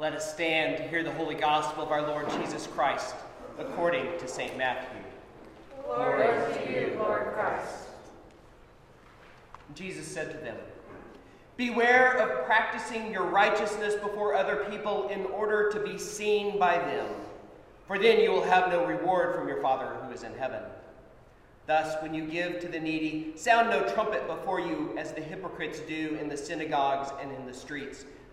Let us stand to hear the holy gospel of our Lord Jesus Christ according to St. Matthew. Glory to you, Lord Christ. Jesus said to them, Beware of practicing your righteousness before other people in order to be seen by them, for then you will have no reward from your Father who is in heaven. Thus, when you give to the needy, sound no trumpet before you, as the hypocrites do in the synagogues and in the streets,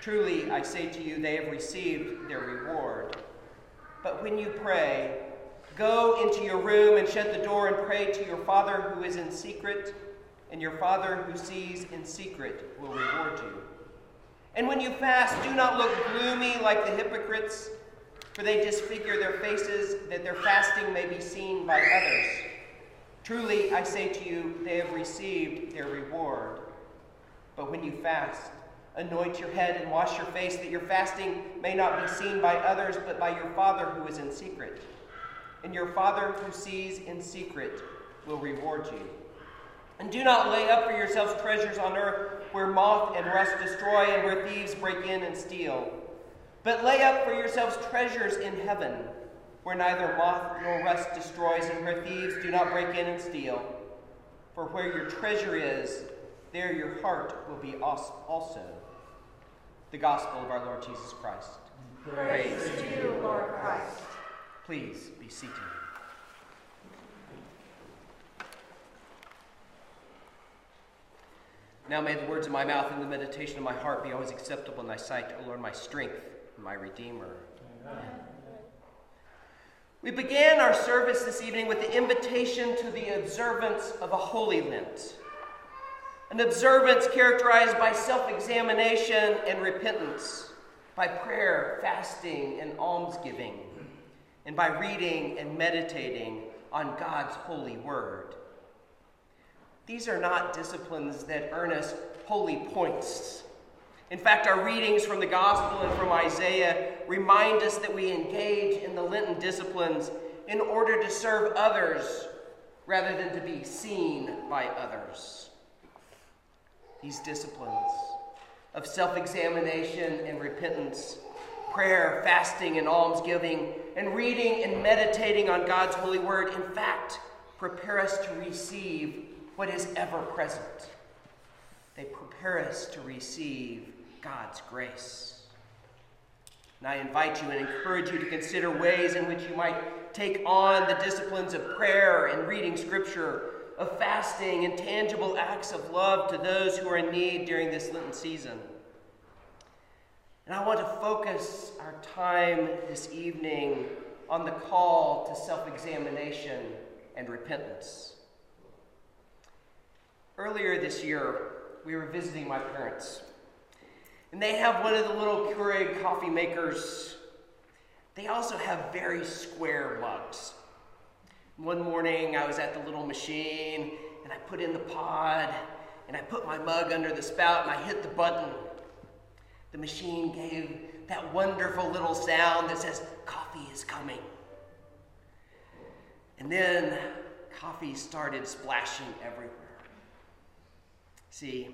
Truly, I say to you, they have received their reward. But when you pray, go into your room and shut the door and pray to your Father who is in secret, and your Father who sees in secret will reward you. And when you fast, do not look gloomy like the hypocrites, for they disfigure their faces that their fasting may be seen by others. Truly, I say to you, they have received their reward. But when you fast, anoint your head and wash your face, that your fasting may not be seen by others, but by your Father who is in secret. And your Father who sees in secret will reward you. And do not lay up for yourselves treasures on earth where moth and rust destroy and where thieves break in and steal. But lay up for yourselves treasures in heaven where neither moth nor rust destroys, and where thieves do not break in and steal. For where your treasure is, there your heart will be also. The Gospel of our Lord Jesus Christ. Praise, Praise to you, Lord Christ. Please be seated. Now may the words of my mouth and the meditation of my heart be always acceptable in thy sight, O Lord, my strength and my Redeemer. Amen. We began our service this evening with the invitation to the observance of a Holy Lent, an observance characterized by self examination and repentance, by prayer, fasting, and almsgiving, and by reading and meditating on God's holy word. These are not disciplines that earn us holy points in fact, our readings from the Gospel and from Isaiah remind us that we engage in the Lenten disciplines in order to serve others rather than to be seen by others. These disciplines of self examination and repentance, prayer, fasting, and almsgiving, and reading and meditating on God's holy word, in fact, prepare us to receive what is ever present. They prepare us to receive God's grace. And I invite you and encourage you to consider ways in which you might take on the disciplines of prayer and reading scripture, of fasting and tangible acts of love to those who are in need during this Lenten season. And I want to focus our time this evening on the call to self examination and repentance. Earlier this year, we were visiting my parents. And they have one of the little Keurig coffee makers. They also have very square mugs. One morning, I was at the little machine and I put in the pod and I put my mug under the spout and I hit the button. The machine gave that wonderful little sound that says, Coffee is coming. And then coffee started splashing everywhere. See,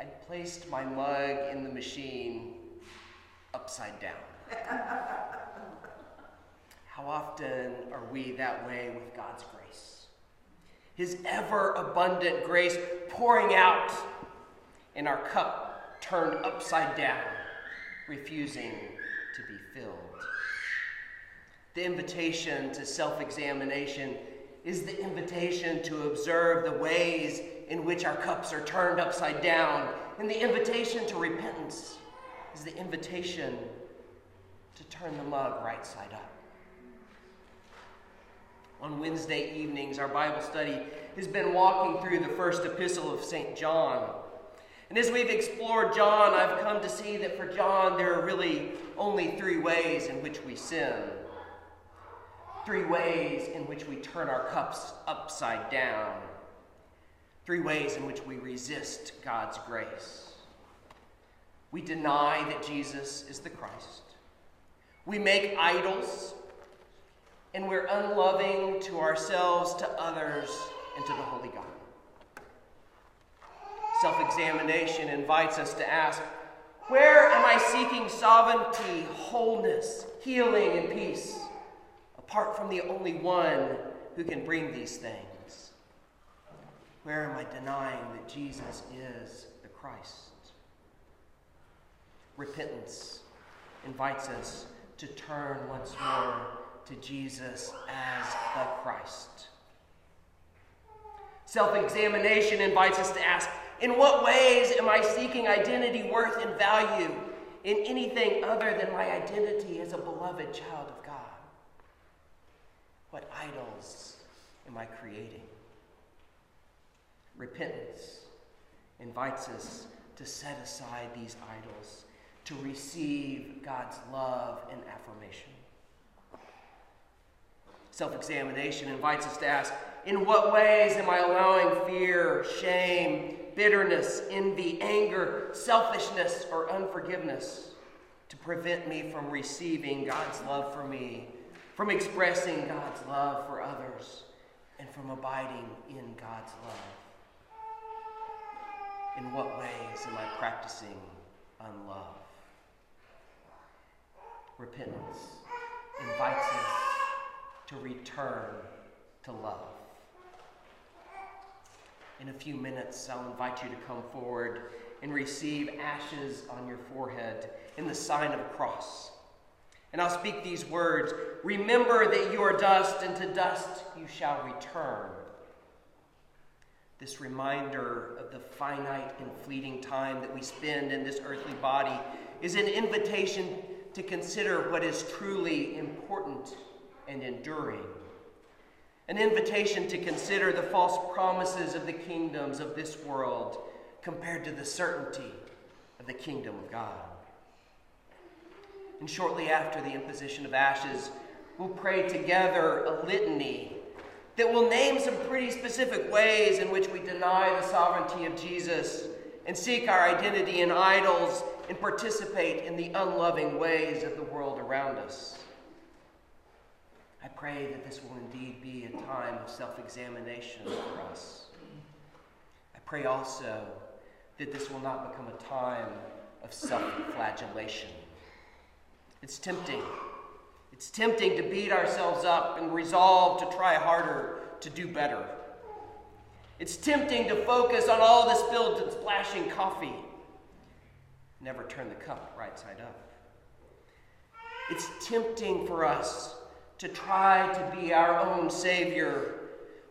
I placed my mug in the machine upside down. Often are we that way with God's grace? His ever abundant grace pouring out in our cup turned upside down, refusing to be filled. The invitation to self examination is the invitation to observe the ways in which our cups are turned upside down. And the invitation to repentance is the invitation to turn the mug right side up. On Wednesday evenings, our Bible study has been walking through the first epistle of St. John. And as we've explored John, I've come to see that for John, there are really only three ways in which we sin. Three ways in which we turn our cups upside down. Three ways in which we resist God's grace. We deny that Jesus is the Christ. We make idols, and we're unloving to ourselves, to others, and to the Holy God. Self examination invites us to ask where am I seeking sovereignty, wholeness, healing, and peace apart from the only one who can bring these things? Where am I denying that Jesus is the Christ? Repentance invites us to turn once more to Jesus as the Christ. Self examination invites us to ask in what ways am I seeking identity, worth, and value in anything other than my identity as a beloved child of God? What idols am I creating? Repentance invites us to set aside these idols, to receive God's love and affirmation. Self examination invites us to ask in what ways am I allowing fear, shame, bitterness, envy, anger, selfishness, or unforgiveness to prevent me from receiving God's love for me, from expressing God's love for others, and from abiding in God's love? In what ways am I practicing unlove? Repentance invites us to return to love. In a few minutes, I'll invite you to come forward and receive ashes on your forehead in the sign of a cross. And I'll speak these words Remember that you are dust, and to dust you shall return. This reminder of the finite and fleeting time that we spend in this earthly body is an invitation to consider what is truly important and enduring an invitation to consider the false promises of the kingdoms of this world compared to the certainty of the kingdom of God. And shortly after the imposition of ashes, we'll pray together a litany that will name some pretty specific ways in which we deny the sovereignty of Jesus and seek our identity in idols and participate in the unloving ways of the world around us. I pray that this will indeed be a time of self examination for us. I pray also that this will not become a time of self flagellation. It's tempting. It's tempting to beat ourselves up and resolve to try harder to do better. It's tempting to focus on all the spilled and splashing coffee. Never turn the cup right side up. It's tempting for us to try to be our own Savior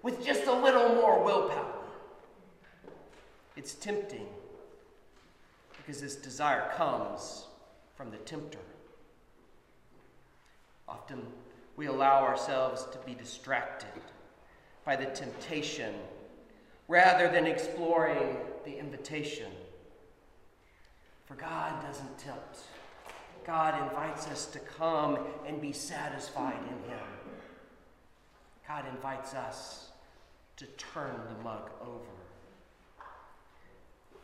with just a little more willpower. It's tempting because this desire comes from the tempter. Often we allow ourselves to be distracted by the temptation rather than exploring the invitation. For God doesn't tempt. God invites us to come and be satisfied in Him. God invites us to turn the mug over.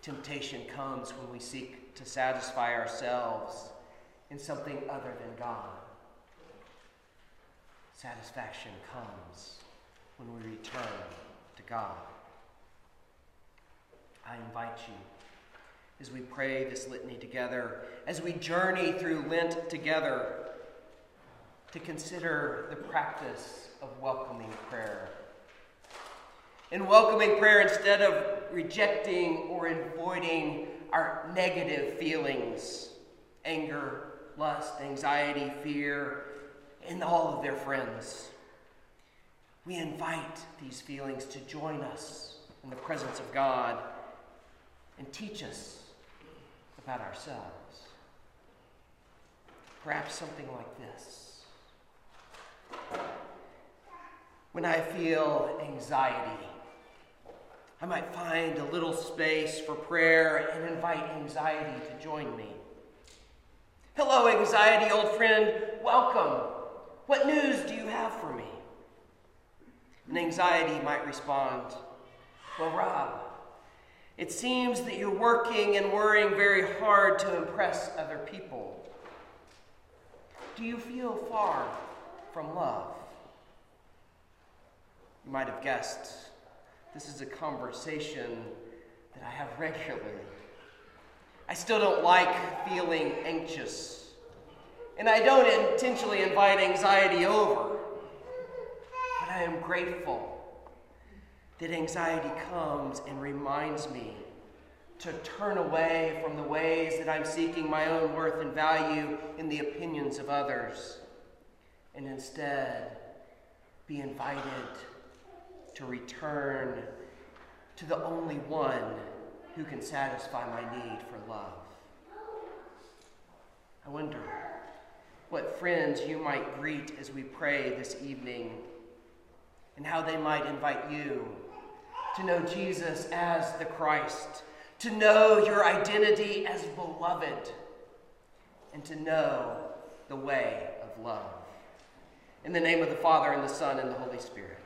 Temptation comes when we seek to satisfy ourselves in something other than God. Satisfaction comes when we return to God. I invite you as we pray this litany together, as we journey through Lent together, to consider the practice of welcoming prayer. In welcoming prayer, instead of rejecting or avoiding our negative feelings, anger, lust, anxiety, fear, and all of their friends, we invite these feelings to join us in the presence of God and teach us about ourselves. Perhaps something like this. When I feel anxiety, I might find a little space for prayer and invite anxiety to join me. Hello, anxiety, old friend. Welcome. What news do you have for me? And anxiety might respond, Well, Rob, it seems that you're working and worrying very hard to impress other people. Do you feel far from love? You might have guessed this is a conversation that I have regularly. I still don't like feeling anxious, and I don't intentionally invite anxiety over, but I am grateful that anxiety comes and reminds me to turn away from the ways that I'm seeking my own worth and value in the opinions of others, and instead be invited to return to the only one who can satisfy my need for love. I wonder what friends you might greet as we pray this evening and how they might invite you to know Jesus as the Christ, to know your identity as beloved, and to know the way of love. In the name of the Father, and the Son, and the Holy Spirit.